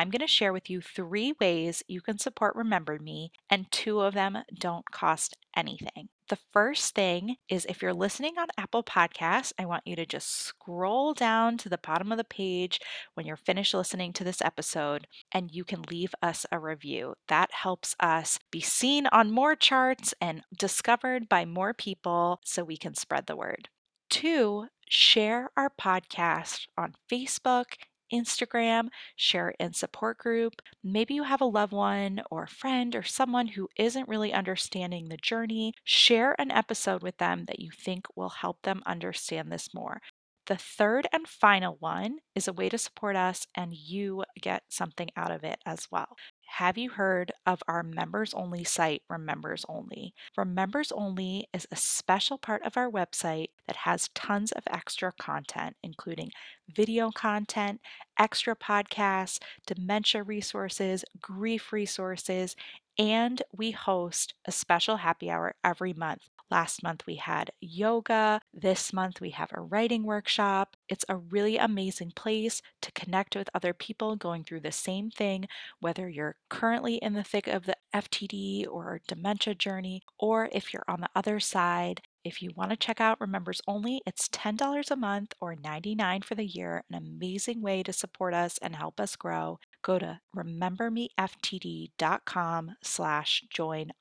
I'm going to share with you three ways you can support Remember Me, and two of them don't cost anything. The first thing is if you're listening on Apple Podcasts, I want you to just scroll down to the bottom of the page when you're finished listening to this episode and you can leave us a review. That helps us be seen on more charts and discovered by more people so we can spread the word. Two, share our podcast on Facebook Instagram, share it in support group. Maybe you have a loved one or a friend or someone who isn't really understanding the journey. Share an episode with them that you think will help them understand this more. The third and final one is a way to support us and you get something out of it as well. Have you heard of our members only site, Remembers Only? Remembers Only is a special part of our website that has tons of extra content, including video content, extra podcasts, dementia resources, grief resources, and we host a special happy hour every month. Last month we had yoga. This month we have a writing workshop. It's a really amazing place to connect with other people going through the same thing, whether you're currently in the thick of the FTD or dementia journey, or if you're on the other side. If you want to check out Remembers Only, it's $10 a month or 99 for the year, an amazing way to support us and help us grow. Go to remembermeftd.com slash join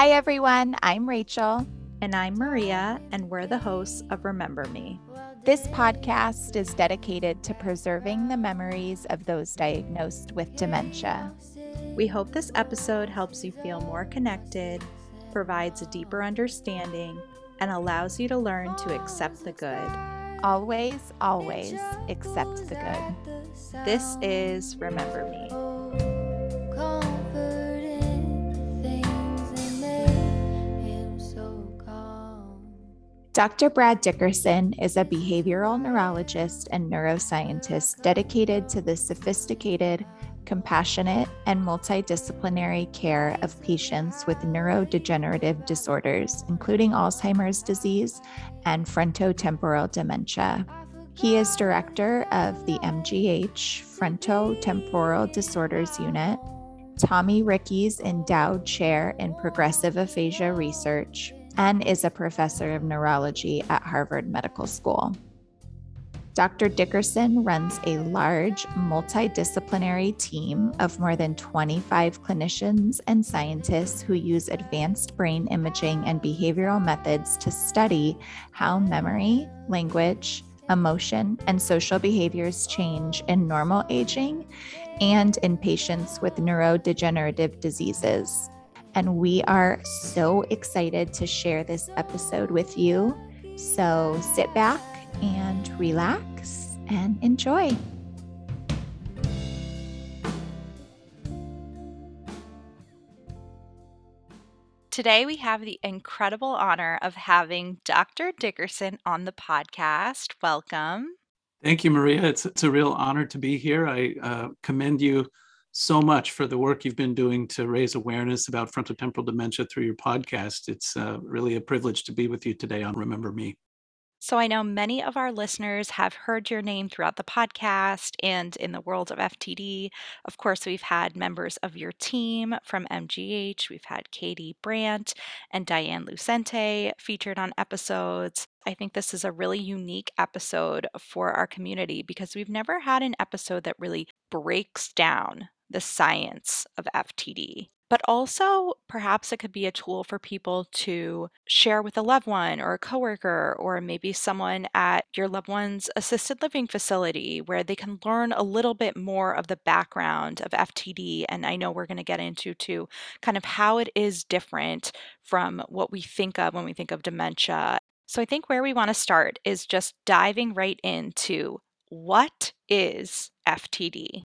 Hi, everyone. I'm Rachel. And I'm Maria, and we're the hosts of Remember Me. This podcast is dedicated to preserving the memories of those diagnosed with dementia. We hope this episode helps you feel more connected, provides a deeper understanding, and allows you to learn to accept the good. Always, always accept the good. This is Remember Me. Dr. Brad Dickerson is a behavioral neurologist and neuroscientist dedicated to the sophisticated, compassionate, and multidisciplinary care of patients with neurodegenerative disorders, including Alzheimer's disease and frontotemporal dementia. He is director of the MGH Frontotemporal Disorders Unit, Tommy Rickles Endowed Chair in Progressive Aphasia Research, and is a professor of neurology at Harvard Medical School. Dr. Dickerson runs a large multidisciplinary team of more than 25 clinicians and scientists who use advanced brain imaging and behavioral methods to study how memory, language, emotion, and social behaviors change in normal aging and in patients with neurodegenerative diseases. And we are so excited to share this episode with you. So sit back and relax and enjoy. Today, we have the incredible honor of having Dr. Dickerson on the podcast. Welcome. Thank you, Maria. It's, it's a real honor to be here. I uh, commend you so much for the work you've been doing to raise awareness about frontotemporal dementia through your podcast. It's uh, really a privilege to be with you today on Remember Me. So, I know many of our listeners have heard your name throughout the podcast and in the world of FTD. Of course, we've had members of your team from MGH. We've had Katie Brandt and Diane Lucente featured on episodes. I think this is a really unique episode for our community because we've never had an episode that really breaks down the science of FTD. But also, perhaps it could be a tool for people to share with a loved one or a coworker, or maybe someone at your loved one's assisted living facility where they can learn a little bit more of the background of FTD. And I know we're going to get into too kind of how it is different from what we think of when we think of dementia. So I think where we want to start is just diving right into what is FTD?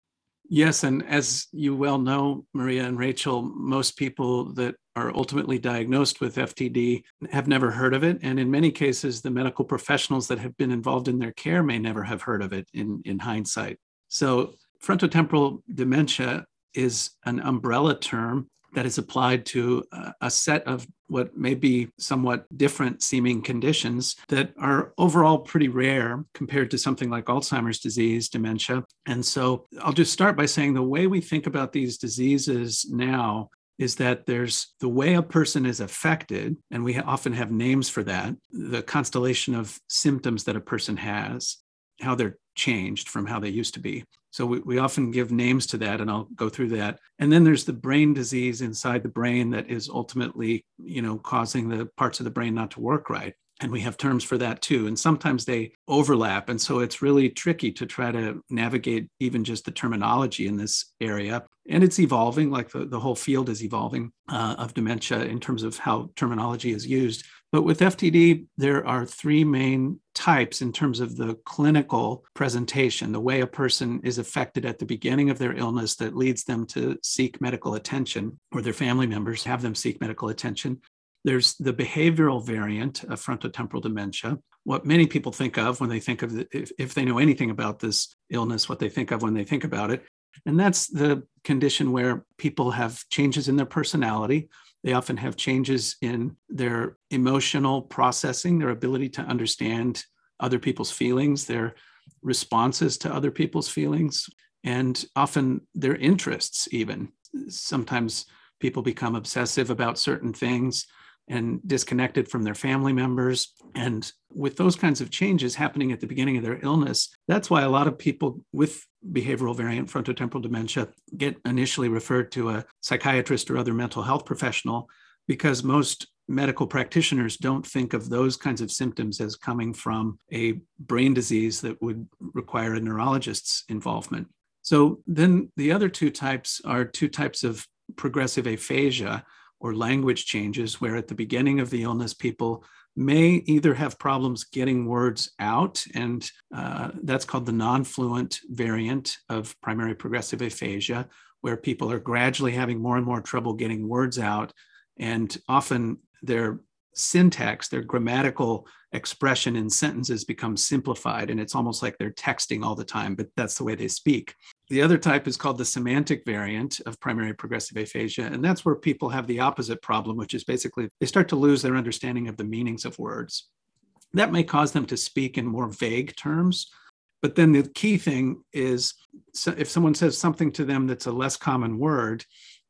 Yes, and as you well know, Maria and Rachel, most people that are ultimately diagnosed with FTD have never heard of it. And in many cases, the medical professionals that have been involved in their care may never have heard of it in, in hindsight. So, frontotemporal dementia is an umbrella term that is applied to uh, a set of what may be somewhat different seeming conditions that are overall pretty rare compared to something like Alzheimer's disease, dementia. And so I'll just start by saying the way we think about these diseases now is that there's the way a person is affected, and we often have names for that, the constellation of symptoms that a person has, how they're changed from how they used to be. So we, we often give names to that, and I'll go through that. And then there's the brain disease inside the brain that is ultimately, you know, causing the parts of the brain not to work right. And we have terms for that too. And sometimes they overlap. And so it's really tricky to try to navigate even just the terminology in this area. And it's evolving, like the, the whole field is evolving uh, of dementia in terms of how terminology is used. But with FTD, there are three main types in terms of the clinical presentation, the way a person is affected at the beginning of their illness that leads them to seek medical attention, or their family members have them seek medical attention. There's the behavioral variant of frontotemporal dementia, what many people think of when they think of, the, if, if they know anything about this illness, what they think of when they think about it. And that's the condition where people have changes in their personality they often have changes in their emotional processing, their ability to understand other people's feelings, their responses to other people's feelings, and often their interests, even. Sometimes people become obsessive about certain things and disconnected from their family members. And with those kinds of changes happening at the beginning of their illness, that's why a lot of people with behavioral variant frontotemporal dementia get initially referred to a psychiatrist or other mental health professional because most medical practitioners don't think of those kinds of symptoms as coming from a brain disease that would require a neurologist's involvement. So then the other two types are two types of progressive aphasia or language changes, where at the beginning of the illness, people may either have problems getting words out, and uh, that's called the non fluent variant of primary progressive aphasia, where people are gradually having more and more trouble getting words out. And often their syntax, their grammatical expression in sentences becomes simplified, and it's almost like they're texting all the time, but that's the way they speak. The other type is called the semantic variant of primary progressive aphasia. And that's where people have the opposite problem, which is basically they start to lose their understanding of the meanings of words. That may cause them to speak in more vague terms. But then the key thing is if someone says something to them that's a less common word,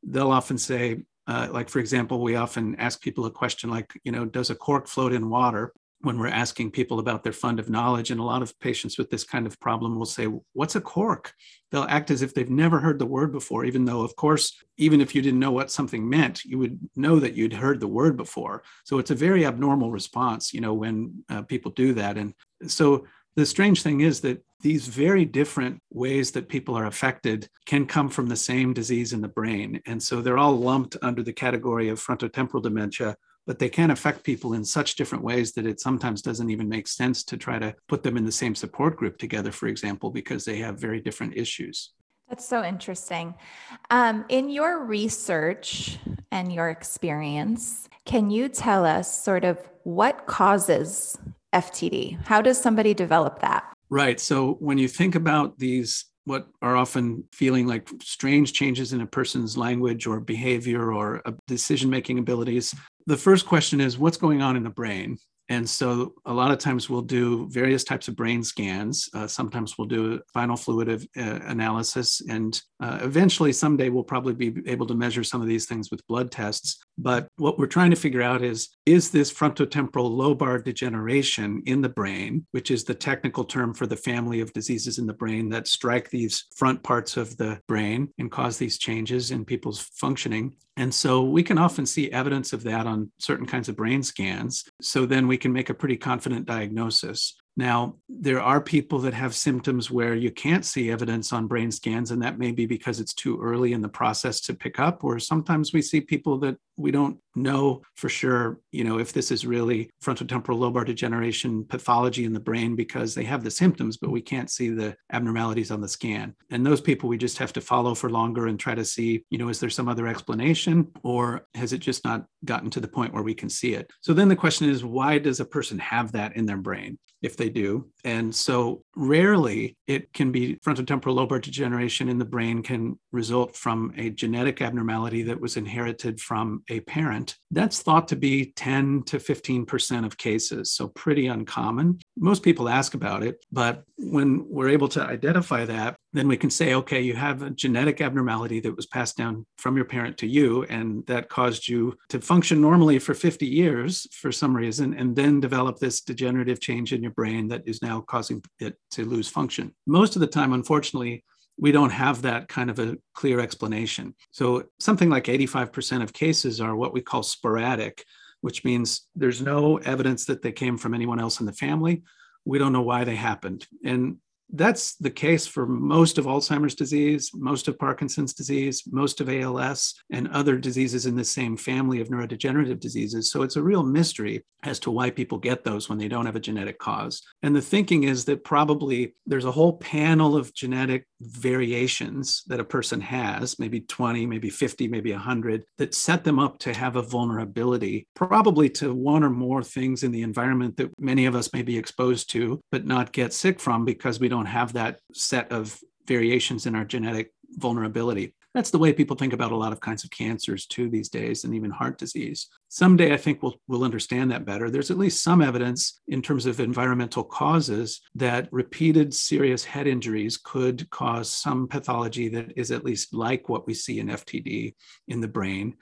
they'll often say, uh, like, for example, we often ask people a question like, you know, does a cork float in water? When we're asking people about their fund of knowledge. And a lot of patients with this kind of problem will say, What's a cork? They'll act as if they've never heard the word before, even though, of course, even if you didn't know what something meant, you would know that you'd heard the word before. So it's a very abnormal response, you know, when uh, people do that. And so the strange thing is that these very different ways that people are affected can come from the same disease in the brain. And so they're all lumped under the category of frontotemporal dementia but they can affect people in such different ways that it sometimes doesn't even make sense to try to put them in the same support group together, for example, because they have very different issues. That's so interesting. Um, in your research and your experience, can you tell us sort of what causes FTD? How does somebody develop that? Right. So when you think about these what are often feeling like strange changes in a person's language or behavior or decision making abilities. The first question is what's going on in the brain? And so a lot of times we'll do various types of brain scans. Uh, sometimes we'll do spinal fluid of, uh, analysis. And uh, eventually, someday, we'll probably be able to measure some of these things with blood tests. But what we're trying to figure out is is this frontotemporal lobar degeneration in the brain, which is the technical term for the family of diseases in the brain that strike these front parts of the brain and cause these changes in people's functioning? And so we can often see evidence of that on certain kinds of brain scans. So then we can make a pretty confident diagnosis. Now, there are people that have symptoms where you can't see evidence on brain scans, and that may be because it's too early in the process to pick up. Or sometimes we see people that we don't know for sure, you know, if this is really frontotemporal lobar degeneration pathology in the brain because they have the symptoms, but we can't see the abnormalities on the scan. And those people we just have to follow for longer and try to see, you know, is there some other explanation or has it just not gotten to the point where we can see it? So then the question is, why does a person have that in their brain? If they do. And so rarely it can be frontotemporal lobar degeneration in the brain can result from a genetic abnormality that was inherited from a parent. That's thought to be 10 to 15% of cases, so pretty uncommon. Most people ask about it, but when we're able to identify that, then we can say, okay, you have a genetic abnormality that was passed down from your parent to you, and that caused you to function normally for 50 years for some reason, and then develop this degenerative change in your brain that is now causing it to lose function. Most of the time, unfortunately, we don't have that kind of a clear explanation. So, something like 85% of cases are what we call sporadic, which means there's no evidence that they came from anyone else in the family. We don't know why they happened. And that's the case for most of Alzheimer's disease, most of Parkinson's disease, most of ALS, and other diseases in the same family of neurodegenerative diseases. So it's a real mystery as to why people get those when they don't have a genetic cause. And the thinking is that probably there's a whole panel of genetic variations that a person has, maybe 20, maybe 50, maybe 100, that set them up to have a vulnerability, probably to one or more things in the environment that many of us may be exposed to, but not get sick from because we don't have that set of variations in our genetic vulnerability. That's the way people think about a lot of kinds of cancers too these days, and even heart disease. Someday, I think we'll, we'll understand that better. There's at least some evidence in terms of environmental causes that repeated serious head injuries could cause some pathology that is at least like what we see in FTD in the brain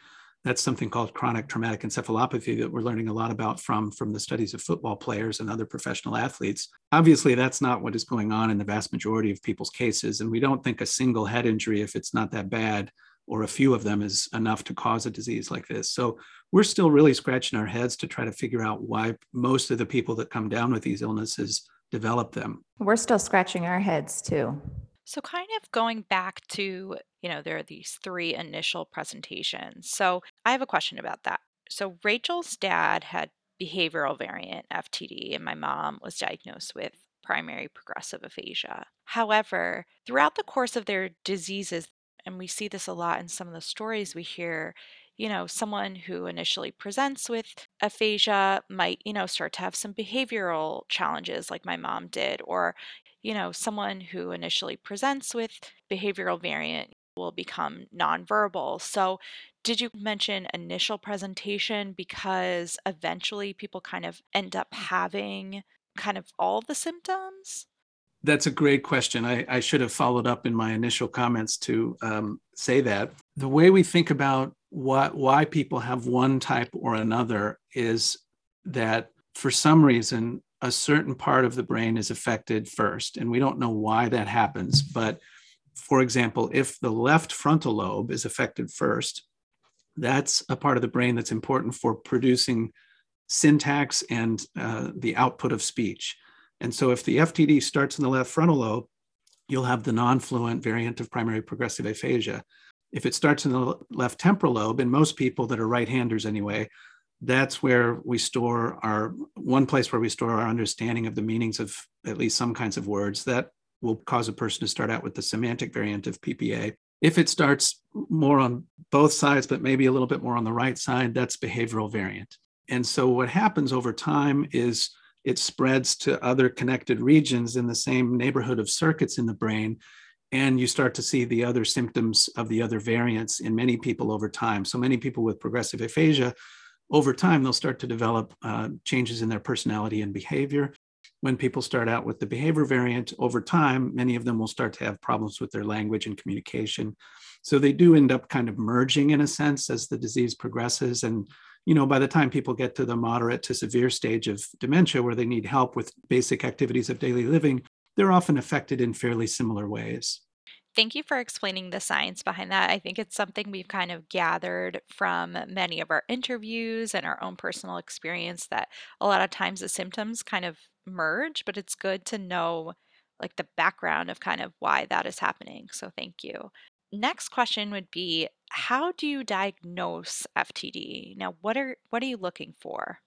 that's something called chronic traumatic encephalopathy that we're learning a lot about from from the studies of football players and other professional athletes. Obviously that's not what is going on in the vast majority of people's cases and we don't think a single head injury if it's not that bad or a few of them is enough to cause a disease like this. So we're still really scratching our heads to try to figure out why most of the people that come down with these illnesses develop them. We're still scratching our heads too. So, kind of going back to, you know, there are these three initial presentations. So, I have a question about that. So, Rachel's dad had behavioral variant FTD, and my mom was diagnosed with primary progressive aphasia. However, throughout the course of their diseases, and we see this a lot in some of the stories we hear, you know, someone who initially presents with aphasia might, you know, start to have some behavioral challenges like my mom did, or, you know, someone who initially presents with behavioral variant will become nonverbal. So, did you mention initial presentation because eventually people kind of end up having kind of all the symptoms? That's a great question. I, I should have followed up in my initial comments to um, say that. The way we think about what, why people have one type or another is that for some reason a certain part of the brain is affected first. And we don't know why that happens. But for example, if the left frontal lobe is affected first, that's a part of the brain that's important for producing syntax and uh, the output of speech. And so if the FTD starts in the left frontal lobe, you'll have the non fluent variant of primary progressive aphasia. If it starts in the left temporal lobe, in most people that are right handers anyway, that's where we store our one place where we store our understanding of the meanings of at least some kinds of words that will cause a person to start out with the semantic variant of PPA. If it starts more on both sides, but maybe a little bit more on the right side, that's behavioral variant. And so what happens over time is it spreads to other connected regions in the same neighborhood of circuits in the brain. And you start to see the other symptoms of the other variants in many people over time. So many people with progressive aphasia over time, they'll start to develop uh, changes in their personality and behavior. When people start out with the behavior variant, over time, many of them will start to have problems with their language and communication. So they do end up kind of merging in a sense as the disease progresses. And, you know, by the time people get to the moderate to severe stage of dementia where they need help with basic activities of daily living, they're often affected in fairly similar ways. Thank you for explaining the science behind that. I think it's something we've kind of gathered from many of our interviews and our own personal experience that a lot of times the symptoms kind of merge, but it's good to know like the background of kind of why that is happening. So thank you. Next question would be how do you diagnose FTD? Now, what are what are you looking for?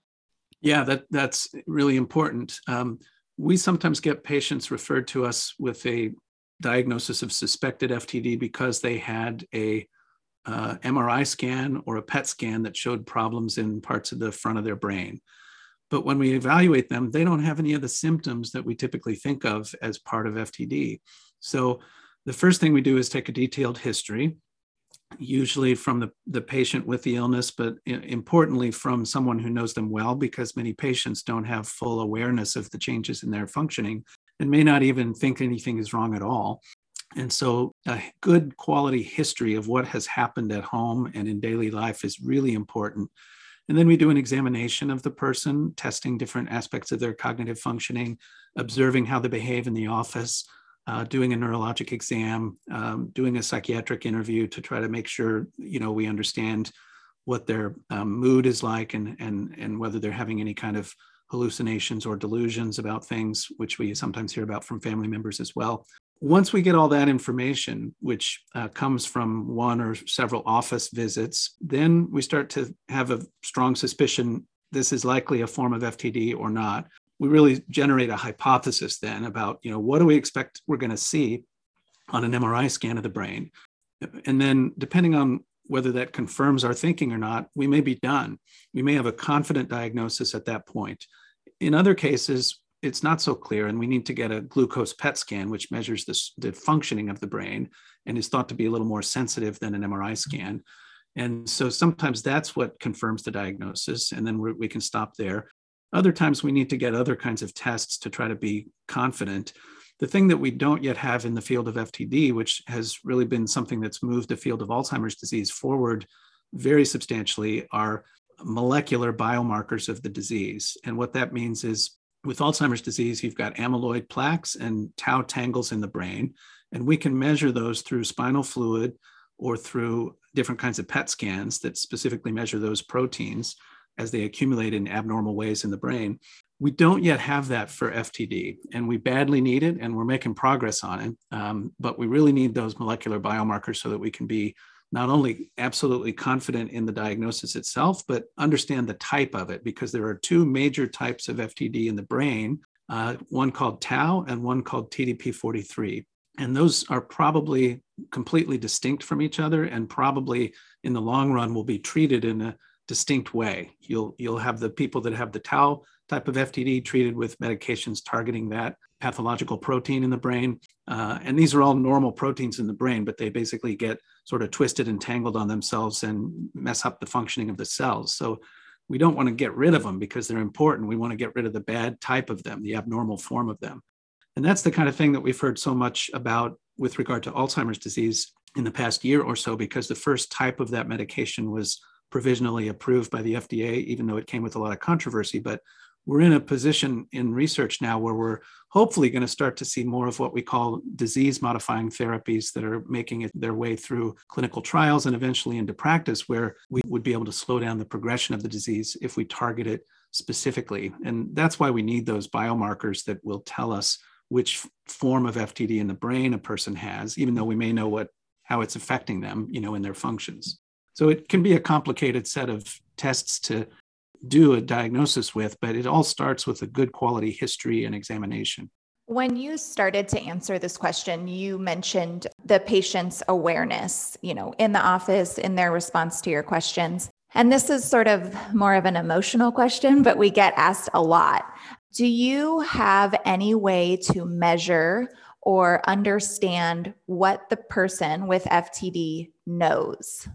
Yeah, that that's really important. Um, we sometimes get patients referred to us with a diagnosis of suspected FTD because they had a uh, MRI scan or a PET scan that showed problems in parts of the front of their brain. But when we evaluate them, they don't have any of the symptoms that we typically think of as part of FTD. So the first thing we do is take a detailed history, usually from the, the patient with the illness, but importantly from someone who knows them well, because many patients don't have full awareness of the changes in their functioning and may not even think anything is wrong at all. And so, a good quality history of what has happened at home and in daily life is really important. And then we do an examination of the person, testing different aspects of their cognitive functioning, observing how they behave in the office, uh, doing a neurologic exam, um, doing a psychiatric interview to try to make sure you know we understand what their um, mood is like and and and whether they're having any kind of hallucinations or delusions about things, which we sometimes hear about from family members as well. Once we get all that information, which uh, comes from one or several office visits, then we start to have a strong suspicion this is likely a form of FTD or not. We really generate a hypothesis then about, you know, what do we expect we're going to see on an MRI scan of the brain? And then, depending on whether that confirms our thinking or not, we may be done. We may have a confident diagnosis at that point. In other cases, it's not so clear, and we need to get a glucose PET scan, which measures this, the functioning of the brain and is thought to be a little more sensitive than an MRI scan. And so sometimes that's what confirms the diagnosis, and then we can stop there. Other times we need to get other kinds of tests to try to be confident. The thing that we don't yet have in the field of FTD, which has really been something that's moved the field of Alzheimer's disease forward very substantially, are molecular biomarkers of the disease. And what that means is with Alzheimer's disease, you've got amyloid plaques and tau tangles in the brain, and we can measure those through spinal fluid or through different kinds of PET scans that specifically measure those proteins as they accumulate in abnormal ways in the brain. We don't yet have that for FTD, and we badly need it, and we're making progress on it. Um, but we really need those molecular biomarkers so that we can be not only absolutely confident in the diagnosis itself, but understand the type of it, because there are two major types of FTD in the brain uh, one called tau and one called TDP43. And those are probably completely distinct from each other and probably in the long run will be treated in a distinct way. You'll, you'll have the people that have the tau type of FTD treated with medications targeting that pathological protein in the brain. Uh, and these are all normal proteins in the brain, but they basically get sort of twisted and tangled on themselves and mess up the functioning of the cells. So we don't want to get rid of them because they're important. We want to get rid of the bad type of them, the abnormal form of them. And that's the kind of thing that we've heard so much about with regard to Alzheimer's disease in the past year or so, because the first type of that medication was provisionally approved by the FDA, even though it came with a lot of controversy. But we're in a position in research now where we're hopefully going to start to see more of what we call disease modifying therapies that are making it their way through clinical trials and eventually into practice where we would be able to slow down the progression of the disease if we target it specifically. And that's why we need those biomarkers that will tell us which form of FTD in the brain a person has even though we may know what how it's affecting them you know in their functions. So it can be a complicated set of tests to do a diagnosis with, but it all starts with a good quality history and examination. When you started to answer this question, you mentioned the patient's awareness, you know, in the office, in their response to your questions. And this is sort of more of an emotional question, but we get asked a lot. Do you have any way to measure or understand what the person with FTD knows?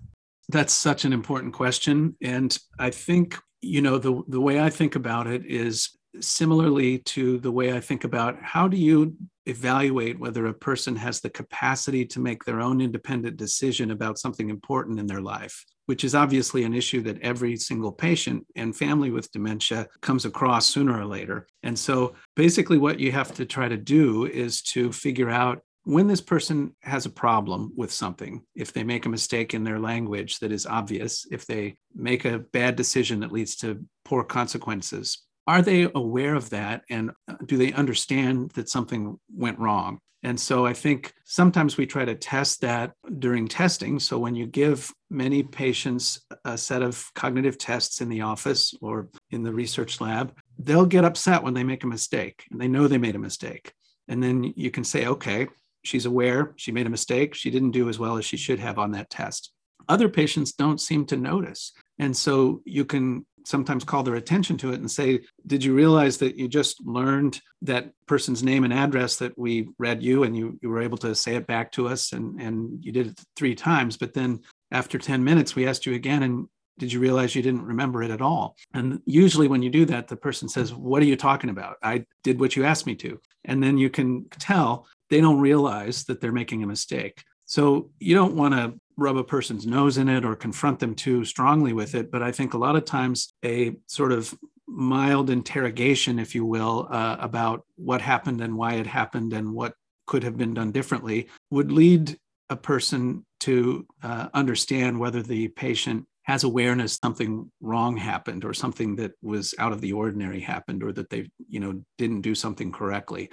That's such an important question. And I think you know the the way i think about it is similarly to the way i think about how do you evaluate whether a person has the capacity to make their own independent decision about something important in their life which is obviously an issue that every single patient and family with dementia comes across sooner or later. And so basically what you have to try to do is to figure out when this person has a problem with something, if they make a mistake in their language that is obvious, if they make a bad decision that leads to poor consequences, are they aware of that and uh, do they understand that something went wrong? And so I think sometimes we try to test that during testing. So when you give many patients a set of cognitive tests in the office or in the research lab, they'll get upset when they make a mistake and they know they made a mistake. And then you can say, okay, She's aware she made a mistake. She didn't do as well as she should have on that test. Other patients don't seem to notice. And so you can sometimes call their attention to it and say, Did you realize that you just learned that person's name and address that we read you and you, you were able to say it back to us and, and you did it three times? But then after 10 minutes, we asked you again and did you realize you didn't remember it at all? And usually, when you do that, the person says, What are you talking about? I did what you asked me to. And then you can tell they don't realize that they're making a mistake. So you don't want to rub a person's nose in it or confront them too strongly with it. But I think a lot of times a sort of mild interrogation, if you will, uh, about what happened and why it happened and what could have been done differently would lead a person to uh, understand whether the patient has awareness something wrong happened or something that was out of the ordinary happened or that they you know didn't do something correctly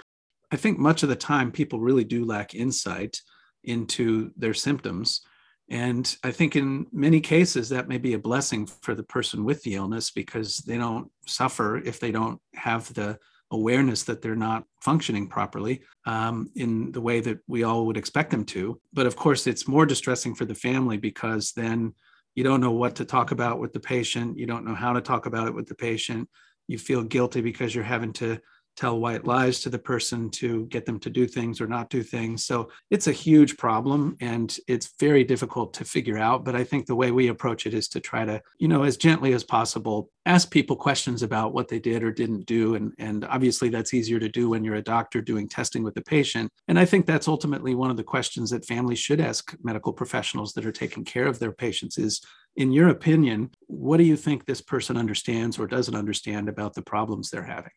i think much of the time people really do lack insight into their symptoms and I think in many cases, that may be a blessing for the person with the illness because they don't suffer if they don't have the awareness that they're not functioning properly um, in the way that we all would expect them to. But of course, it's more distressing for the family because then you don't know what to talk about with the patient. You don't know how to talk about it with the patient. You feel guilty because you're having to tell white lies to the person to get them to do things or not do things. So it's a huge problem and it's very difficult to figure out. But I think the way we approach it is to try to, you know, as gently as possible, ask people questions about what they did or didn't do. And, and obviously that's easier to do when you're a doctor doing testing with the patient. And I think that's ultimately one of the questions that families should ask medical professionals that are taking care of their patients is, in your opinion, what do you think this person understands or doesn't understand about the problems they're having?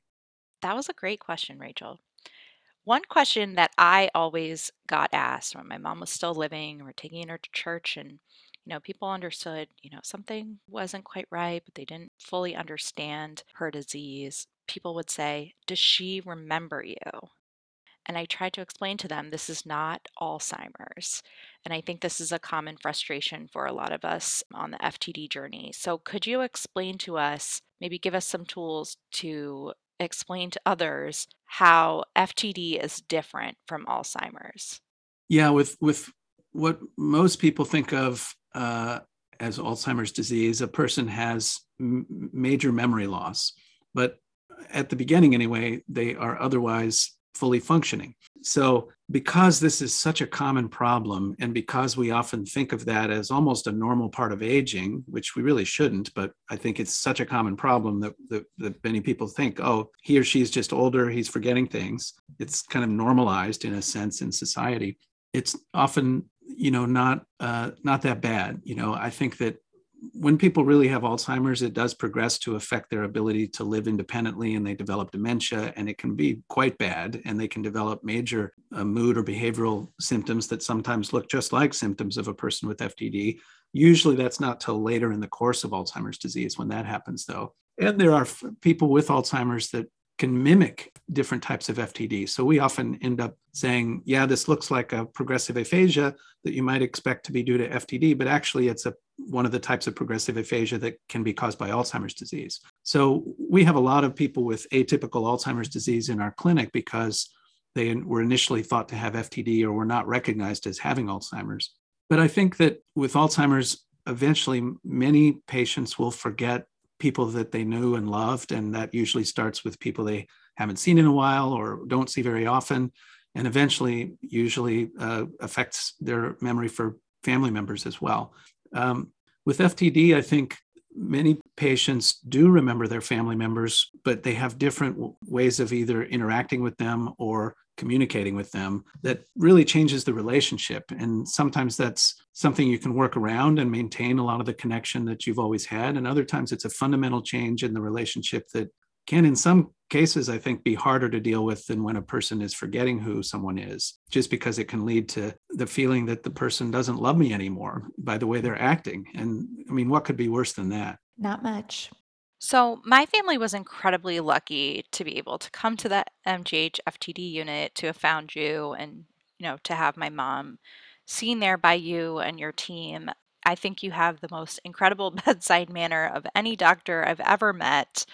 That was a great question, Rachel. One question that I always got asked when my mom was still living, we're taking her to church, and you know, people understood, you know, something wasn't quite right, but they didn't fully understand her disease. People would say, Does she remember you? And I tried to explain to them this is not Alzheimer's. And I think this is a common frustration for a lot of us on the FTD journey. So, could you explain to us, maybe give us some tools to explain to others how FTD is different from Alzheimer's? Yeah, with with what most people think of uh, as Alzheimer's disease, a person has m- major memory loss, but at the beginning anyway, they are otherwise fully functioning. So, because this is such a common problem, and because we often think of that as almost a normal part of aging, which we really shouldn't, but I think it's such a common problem that, that, that many people think, oh, he or she's just older, he's forgetting things. It's kind of normalized in a sense in society. It's often, you know, not uh, not that bad. You know, I think that when people really have Alzheimer's, it does progress to affect their ability to live independently and they develop dementia, and it can be quite bad. And they can develop major uh, mood or behavioral symptoms that sometimes look just like symptoms of a person with FTD. Usually, that's not till later in the course of Alzheimer's disease when that happens, though. And there are f- people with Alzheimer's that can mimic different types of FTD. So we often end up saying, yeah, this looks like a progressive aphasia that you might expect to be due to FTD, but actually it's a one of the types of progressive aphasia that can be caused by Alzheimer's disease. So we have a lot of people with atypical Alzheimer's disease in our clinic because they were initially thought to have FTD or were not recognized as having Alzheimer's. But I think that with Alzheimer's, eventually many patients will forget people that they knew and loved. And that usually starts with people they haven't seen in a while or don't see very often. And eventually, usually uh, affects their memory for family members as well. Um, with FTD, I think many patients do remember their family members, but they have different ways of either interacting with them or communicating with them that really changes the relationship. And sometimes that's something you can work around and maintain a lot of the connection that you've always had. And other times it's a fundamental change in the relationship that can, in some cases, I think, be harder to deal with than when a person is forgetting who someone is, just because it can lead to the feeling that the person doesn't love me anymore by the way they're acting. And I mean, what could be worse than that? Not much. So, my family was incredibly lucky to be able to come to the MGH FTD unit to have found you and, you know, to have my mom seen there by you and your team. I think you have the most incredible bedside manner of any doctor I've ever met.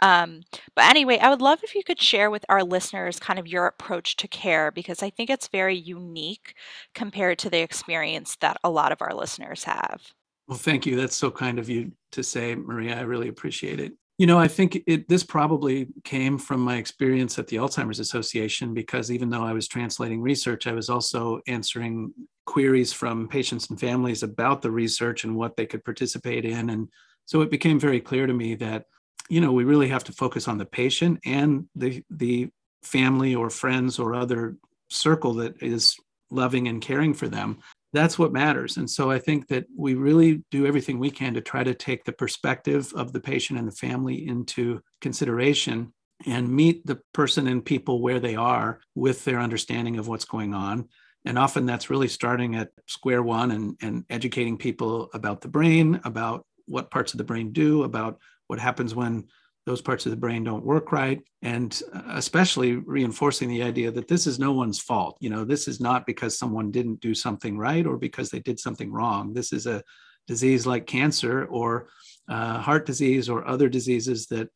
Um, but anyway, I would love if you could share with our listeners kind of your approach to care because I think it's very unique compared to the experience that a lot of our listeners have. Well, thank you. That's so kind of you to say, Maria. I really appreciate it. You know, I think it, this probably came from my experience at the Alzheimer's Association because even though I was translating research, I was also answering queries from patients and families about the research and what they could participate in. And so it became very clear to me that, you know, we really have to focus on the patient and the, the family or friends or other circle that is loving and caring for them that's what matters. And so I think that we really do everything we can to try to take the perspective of the patient and the family into consideration and meet the person and people where they are with their understanding of what's going on. And often that's really starting at square one and, and educating people about the brain, about what parts of the brain do, about what happens when those parts of the brain don't work right. And uh, especially reinforcing the idea that this is no one's fault. You know this is not because someone didn't do something right or because they did something wrong. This is a disease like cancer or uh, heart disease or other diseases that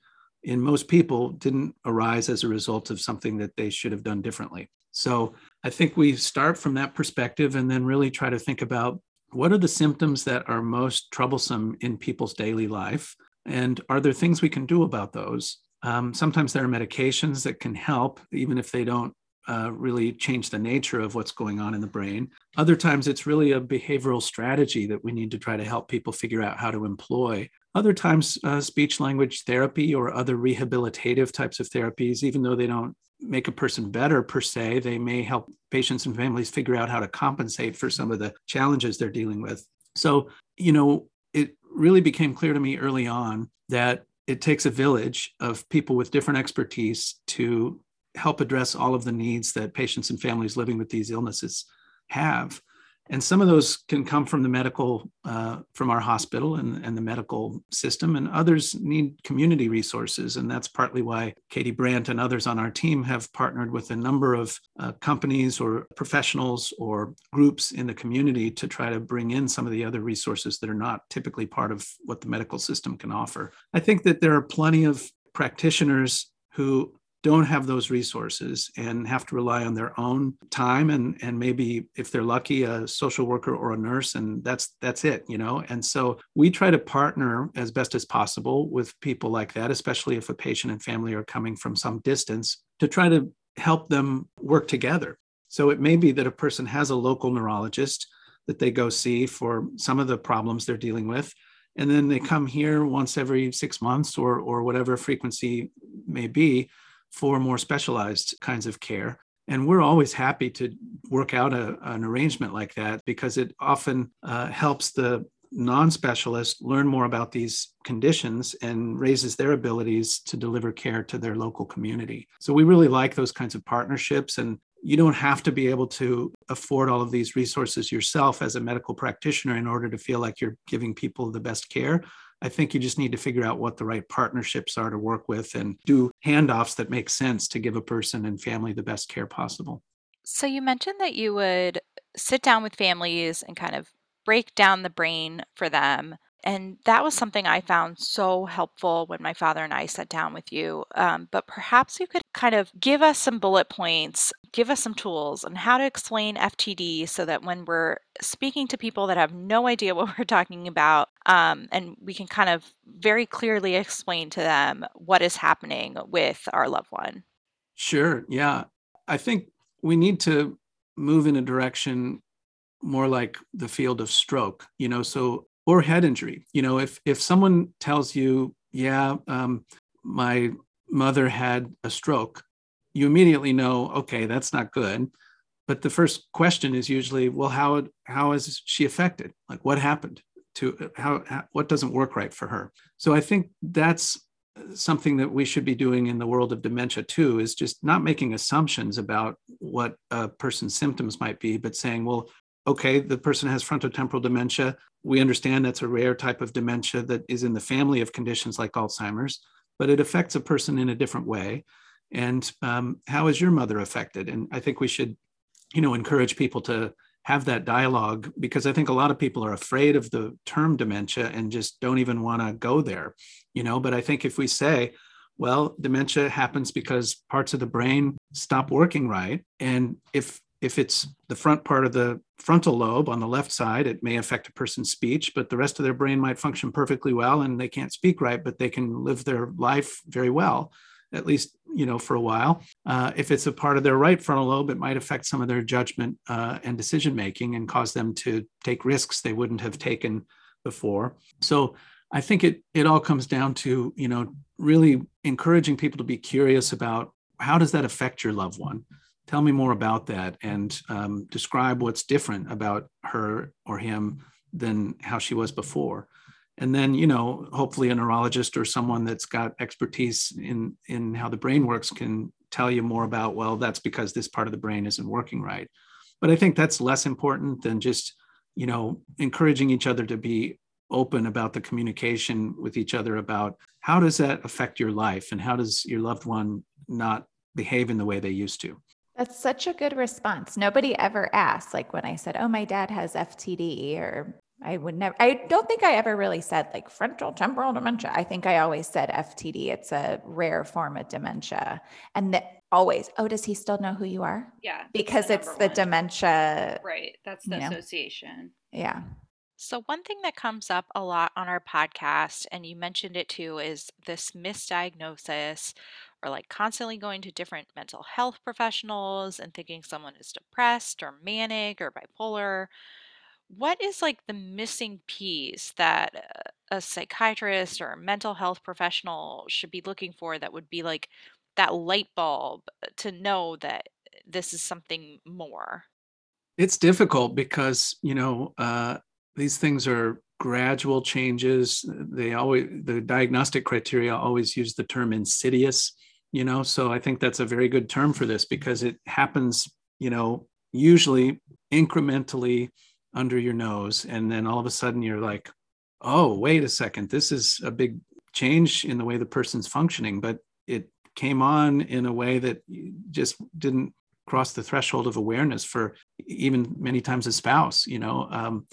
in most people didn't arise as a result of something that they should have done differently. So i think we start from that perspective and then really try to think about what are the symptoms that are most troublesome in people's daily life and are there things we can do about those? Um, sometimes there are medications that can help, even if they don't uh, really change the nature of what's going on in the brain. Other times, it's really a behavioral strategy that we need to try to help people figure out how to employ. Other times, uh, speech language therapy or other rehabilitative types of therapies, even though they don't make a person better per se, they may help patients and families figure out how to compensate for some of the challenges they're dealing with. So, you know, really became clear to me early on that it takes a village of people with different expertise to help address all of the needs that patients and families living with these illnesses have and some of those can come from the medical uh, from our hospital and, and the medical system and others need community resources and that's partly why katie brandt and others on our team have partnered with a number of uh, companies or professionals or groups in the community to try to bring in some of the other resources that are not typically part of what the medical system can offer. I think that there are plenty of practitioners who don't have those resources and have to rely on their own time and and maybe if they're lucky a social worker or a nurse and that's that's it you know? And so we try to partner as best as possible with people like that especially if a patient and family are coming from some distance to try to help them work together. So it may be that a person has a local neurologist that they go see for some of the problems they're dealing with and then they come here once every 6 months or or whatever frequency may be for more specialized kinds of care. And we're always happy to work out a, an arrangement like that because it often uh, helps the non specialist learn more about these conditions and raises their abilities to deliver care to their local community. So we really like those kinds of partnerships. And you don't have to be able to afford all of these resources yourself as a medical practitioner in order to feel like you're giving people the best care. I think you just need to figure out what the right partnerships are to work with and do handoffs that make sense to give a person and family the best care possible. So, you mentioned that you would sit down with families and kind of break down the brain for them and that was something I found so helpful when my father and I sat down with you. Um, but perhaps you could kind of give us some bullet points, give us some tools on how to explain FTD so that when we're speaking to people that have no idea what we're talking about, um, and we can kind of very clearly explain to them what is happening with our loved one. Sure. Yeah. I think we need to move in a direction more like the field of stroke you know so or head injury. You know, if if someone tells you, yeah, um, my mother had a stroke, you immediately know, okay, that's not good. But the first question is usually, well, how how is she affected? Like, what happened to how, how what doesn't work right for her? So I think that's something that we should be doing in the world of dementia too is just not making assumptions about what a person's symptoms might be but saying well okay, the person has frontotemporal dementia. We understand that's a rare type of dementia that is in the family of conditions like Alzheimer's, but it affects a person in a different way. And um, how is your mother affected? And I think we should, you know, encourage people to have that dialogue because I think a lot of people are afraid of the term dementia and just don't even want to go there, you know. But I think if we say, well, dementia happens because parts of the brain stop working right. And if if it's the front part of the frontal lobe on the left side, it may affect a person's speech, but the rest of their brain might function perfectly well and they can't speak right, but they can live their life very well, at least, you know, for a while. Uh, if it's a part of their right frontal lobe, it might affect some of their judgment uh, and decision making and cause them to take risks they wouldn't have taken before. So I think it it all comes down to, you know, really encouraging people to be curious about how does that affect your loved one? Tell me more about that and um, describe what's different about her or him than how she was before. And then, you know, hopefully a neurologist or someone that's got expertise in in how the brain works can tell you more about, well, that's because this part of the brain isn't working right. But I think that's less important than just, you know, encouraging each other to be open about the communication with each other about how does that affect your life and how does your loved one not behave in the way they used to that's such a good response. Nobody ever asked like when i said oh my dad has ftd or i would never i don't think i ever really said like frontal temporal dementia. I think i always said ftd it's a rare form of dementia. And that always oh does he still know who you are? Yeah because it's the one. dementia right that's the association know? yeah. So, one thing that comes up a lot on our podcast, and you mentioned it too, is this misdiagnosis or like constantly going to different mental health professionals and thinking someone is depressed or manic or bipolar. What is like the missing piece that uh, a psychiatrist or a mental health professional should be looking for that would be like that light bulb to know that this is something more? It's difficult because, you know, uh, these things are gradual changes they always the diagnostic criteria always use the term insidious you know? So i think that's a very good term for this because it happens you know usually incrementally under your nose. And then all of a sudden you're like oh wait a second. This is a big change in the way the person's functioning but it came on in a way that just didn't cross the threshold of awareness for even many times a spouse you know? Um,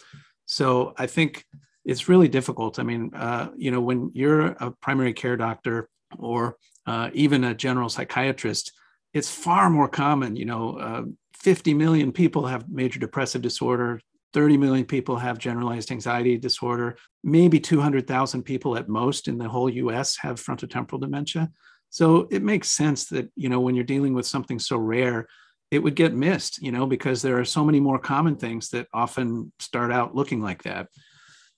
so I think it's really difficult. I mean, uh, you know, when you're a primary care doctor or uh, even a general psychiatrist, it's far more common. You know, uh, 50 million people have major depressive disorder. 30 million people have generalized anxiety disorder. Maybe 200,000 people at most in the whole US have frontotemporal dementia. So it makes sense that, you know, when you're dealing with something so rare, it would get missed, you know, because there are so many more common things that often start out looking like that.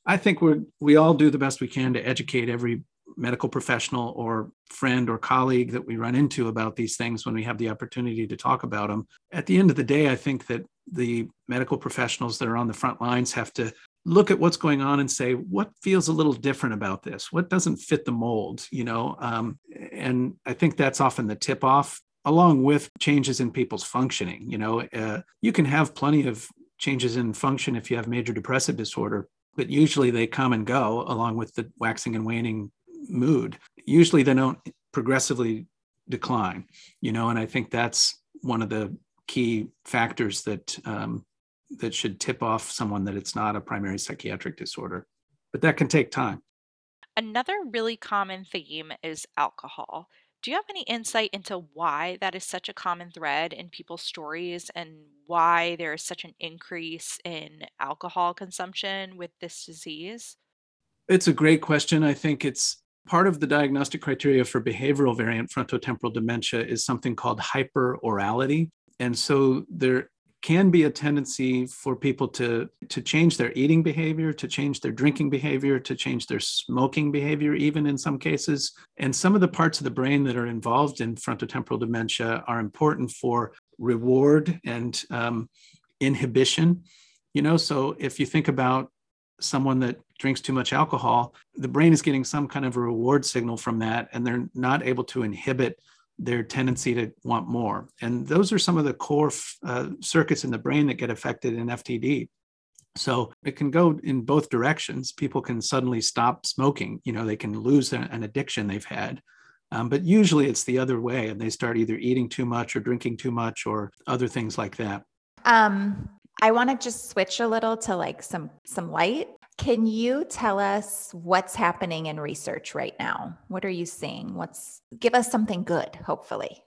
I think we're we all do the best we can to educate every medical professional or friend or colleague that we run into about these things when we have the opportunity to talk about them. At the end of the day, I think that the medical professionals that are on the front lines have to look at what's going on and say what feels a little different about this what doesn't fit the mold you know um, and i think that's often the tip off along with changes in people's functioning. You know, uh, you can have plenty of changes in function if you have major depressive disorder, but usually they come and go along with the waxing and waning mood. Usually they don't progressively decline, you know, and I think that's one of the key factors that um, that should tip off someone that it's not a primary psychiatric disorder. But that can take time. Another really common theme is alcohol. Do you have any insight into why that is such a common thread in people's stories and why there is such an increase in alcohol consumption with this disease? It's a great question. I think it's part of the diagnostic criteria for behavioral variant frontotemporal dementia is something called hyperorality. And so there can be a tendency for people to to change their eating behavior to change their drinking behavior to change their smoking behavior even in some cases and some of the parts of the brain that are involved in frontotemporal dementia are important for reward and um, inhibition you know so if you think about someone that drinks too much alcohol the brain is getting some kind of a reward signal from that and they're not able to inhibit their tendency to want more. And those are some of the core uh, circuits in the brain that get affected in FTD. So it can go in both directions. People can suddenly stop smoking. You know, they can lose an addiction they've had. Um, but usually it's the other way, and they start either eating too much or drinking too much or other things like that. Um, I want to just switch a little to like some some light. Can you tell us what's happening in research right now? What are you seeing? What's give us something good, hopefully.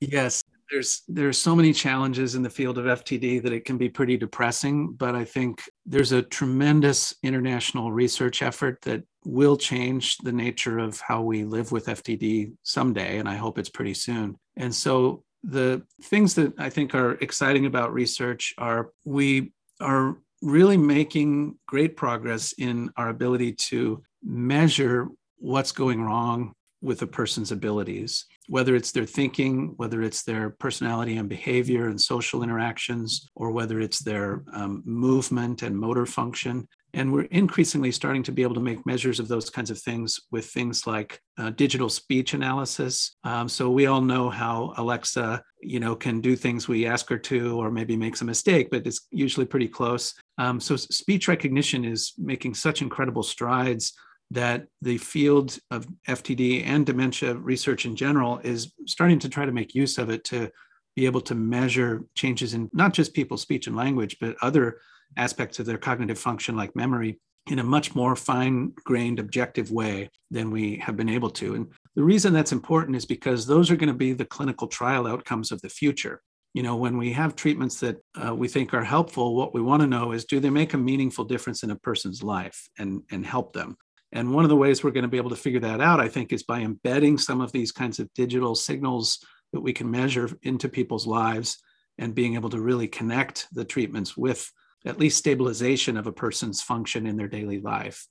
yes. there's there's so many challenges in the field of FTD that it can be pretty depressing. But I think there's a tremendous international research effort that will change the nature of how we live with FTD someday, and I hope it's pretty soon. And so the things that I think are exciting about research are we are really making great progress in our ability to measure what's going wrong with a person's abilities, whether it's their thinking, whether it's their personality and behavior and social interactions, or whether it's their um, movement and motor function. And we're increasingly starting to be able to make measures of those kinds of things with things like uh, digital speech analysis. Um, so we all know how Alexa, you know, can do things we ask her to, or maybe makes a mistake, but it's usually pretty close. Um, so speech recognition is making such incredible strides that the field of FTD and dementia research in general is starting to try to make use of it to be able to measure changes in not just people's speech and language, but other aspects of their cognitive function like memory in a much more fine grained, objective way than we have been able to. And the reason that's important is because those are going to be the clinical trial outcomes of the future. You know, when we have treatments that uh, we think are helpful, what we want to know is do they make a meaningful difference in a person's life and, and help them? And one of the ways we're going to be able to figure that out, I think, is by embedding some of these kinds of digital signals that we can measure into people's lives and being able to really connect the treatments with at least stabilization of a person's function in their daily life.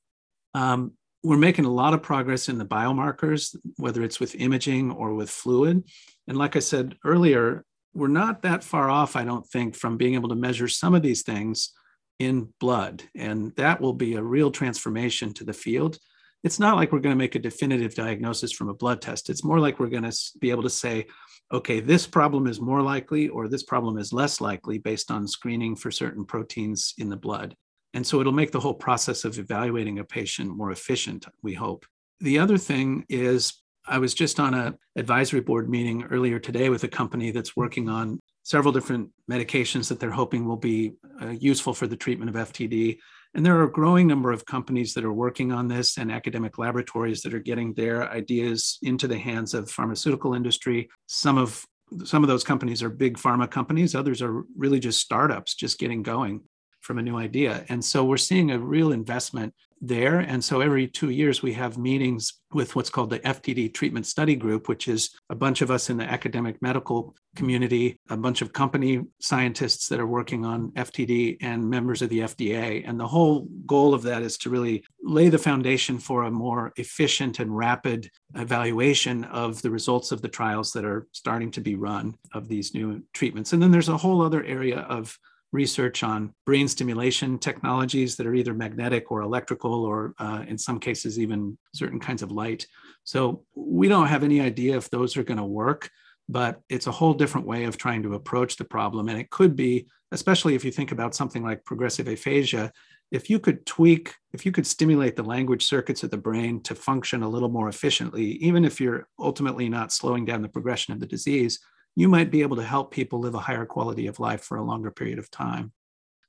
Um, we're making a lot of progress in the biomarkers, whether it's with imaging or with fluid. And like I said earlier, we're not that far off, I don't think, from being able to measure some of these things in blood. And that will be a real transformation to the field. It's not like we're going to make a definitive diagnosis from a blood test. It's more like we're going to be able to say, okay, this problem is more likely or this problem is less likely based on screening for certain proteins in the blood. And so it'll make the whole process of evaluating a patient more efficient, we hope. The other thing is I was just on a advisory board meeting earlier today with a company that's working on several different medications that they're hoping will be uh, useful for the treatment of FTD. And there are a growing number of companies that are working on this and academic laboratories that are getting their ideas into the hands of pharmaceutical industry. Some of some of those companies are big pharma companies, others are really just startups just getting going from a new idea. And so we're seeing a real investment there. And so every two years, we have meetings with what's called the FTD Treatment Study Group, which is a bunch of us in the academic medical community, a bunch of company scientists that are working on FTD, and members of the FDA. And the whole goal of that is to really lay the foundation for a more efficient and rapid evaluation of the results of the trials that are starting to be run of these new treatments. And then there's a whole other area of research on brain stimulation technologies that are either magnetic or electrical, or uh, in some cases, even certain kinds of light. So we don't have any idea if those are going to work, but it's a whole different way of trying to approach the problem. And it could be, especially if you think about something like progressive aphasia, if you could tweak, if you could stimulate the language circuits of the brain to function a little more efficiently, even if you're ultimately not slowing down the progression of the disease, you might be able to help people live a higher quality of life for a longer period of time.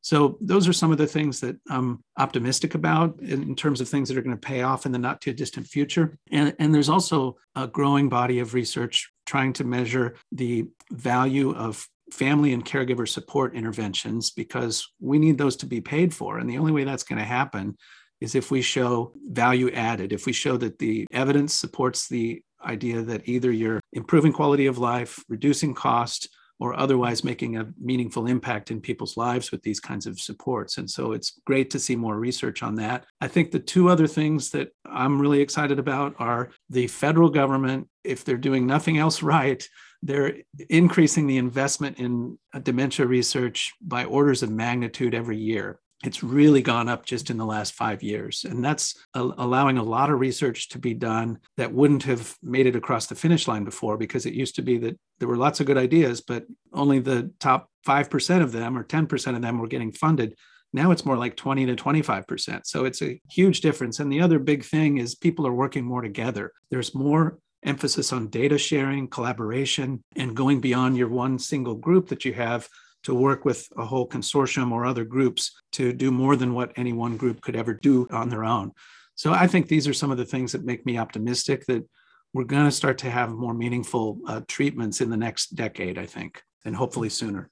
So, those are some of the things that I'm optimistic about in terms of things that are going to pay off in the not too distant future. And, and there's also a growing body of research trying to measure the value of family and caregiver support interventions because we need those to be paid for. And the only way that's going to happen is if we show value added, if we show that the evidence supports the idea that either you're improving quality of life, reducing cost, or otherwise making a meaningful impact in people's lives with these kinds of supports. And so it's great to see more research on that. I think the two other things that I'm really excited about are the federal government, if they're doing nothing else right, they're increasing the investment in uh, dementia research by orders of magnitude every year it's really gone up just in the last five years. And that's a- allowing a lot of research to be done that wouldn't have made it across the finish line before, because it used to be that there were lots of good ideas, but only the top 5% of them or 10% of them were getting funded. Now it's more like 20 to 25%. So it's a huge difference. And the other big thing is people are working more together. There's more emphasis on data sharing, collaboration, and going beyond your one single group that you have to work with a whole consortium or other groups to do more than what any one group could ever do on their own. So I think these are some of the things that make me optimistic that we're going to start to have more meaningful uh, treatments in the next decade, I think, and hopefully sooner.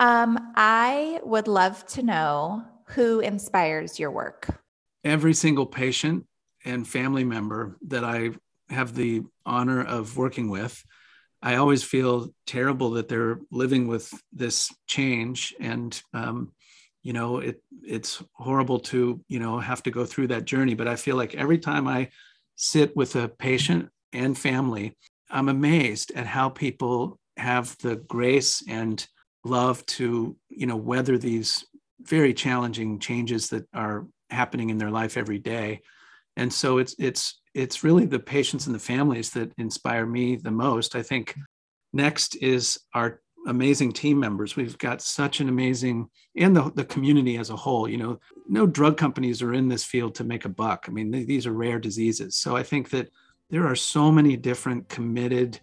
Um, I would love to know who inspires your work. Every single patient and family member that I have the honor of working with, I always feel terrible that they're living with this change, and um, you know, it it's horrible to you know have to go through that journey. But I feel like every time I sit with a patient and family, I'm amazed at how people have the grace and love to, you know, weather these very challenging changes that are happening in their life every day. And so it's it's it's really the patients and the families that inspire me the most. I think next is our amazing team members. We've got such an amazing and the, the community as a whole. You know, no drug companies are in this field to make a buck. I mean, th- these are rare diseases. So I think that there are so many different committed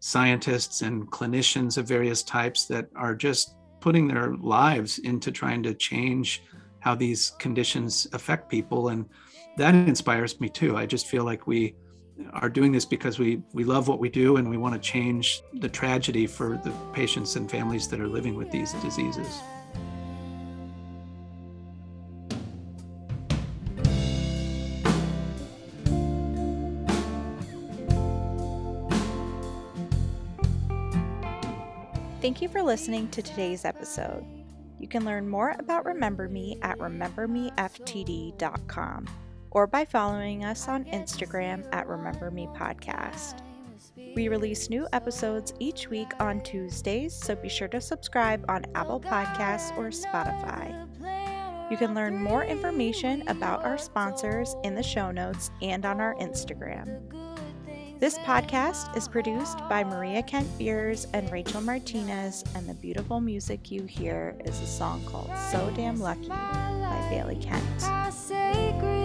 scientists and clinicians of various types that are just putting their lives into trying to change how these conditions affect people and that inspires me too. I just feel like we are doing this because we we love what we do and we want to change the tragedy for the patients and families that are living with these diseases. Thank you for listening to today's episode. You can learn more about Remember Me at remembermeftd.com or by following us on Instagram at Remember Me Podcast. We release new episodes each week on Tuesdays, so be sure to subscribe on Apple Podcasts or Spotify. You can learn more information about our sponsors in the show notes and on our Instagram. This podcast is produced by Maria Kent Beers and Rachel Martinez, and the beautiful music you hear is a song called So Damn Lucky by Bailey Kent.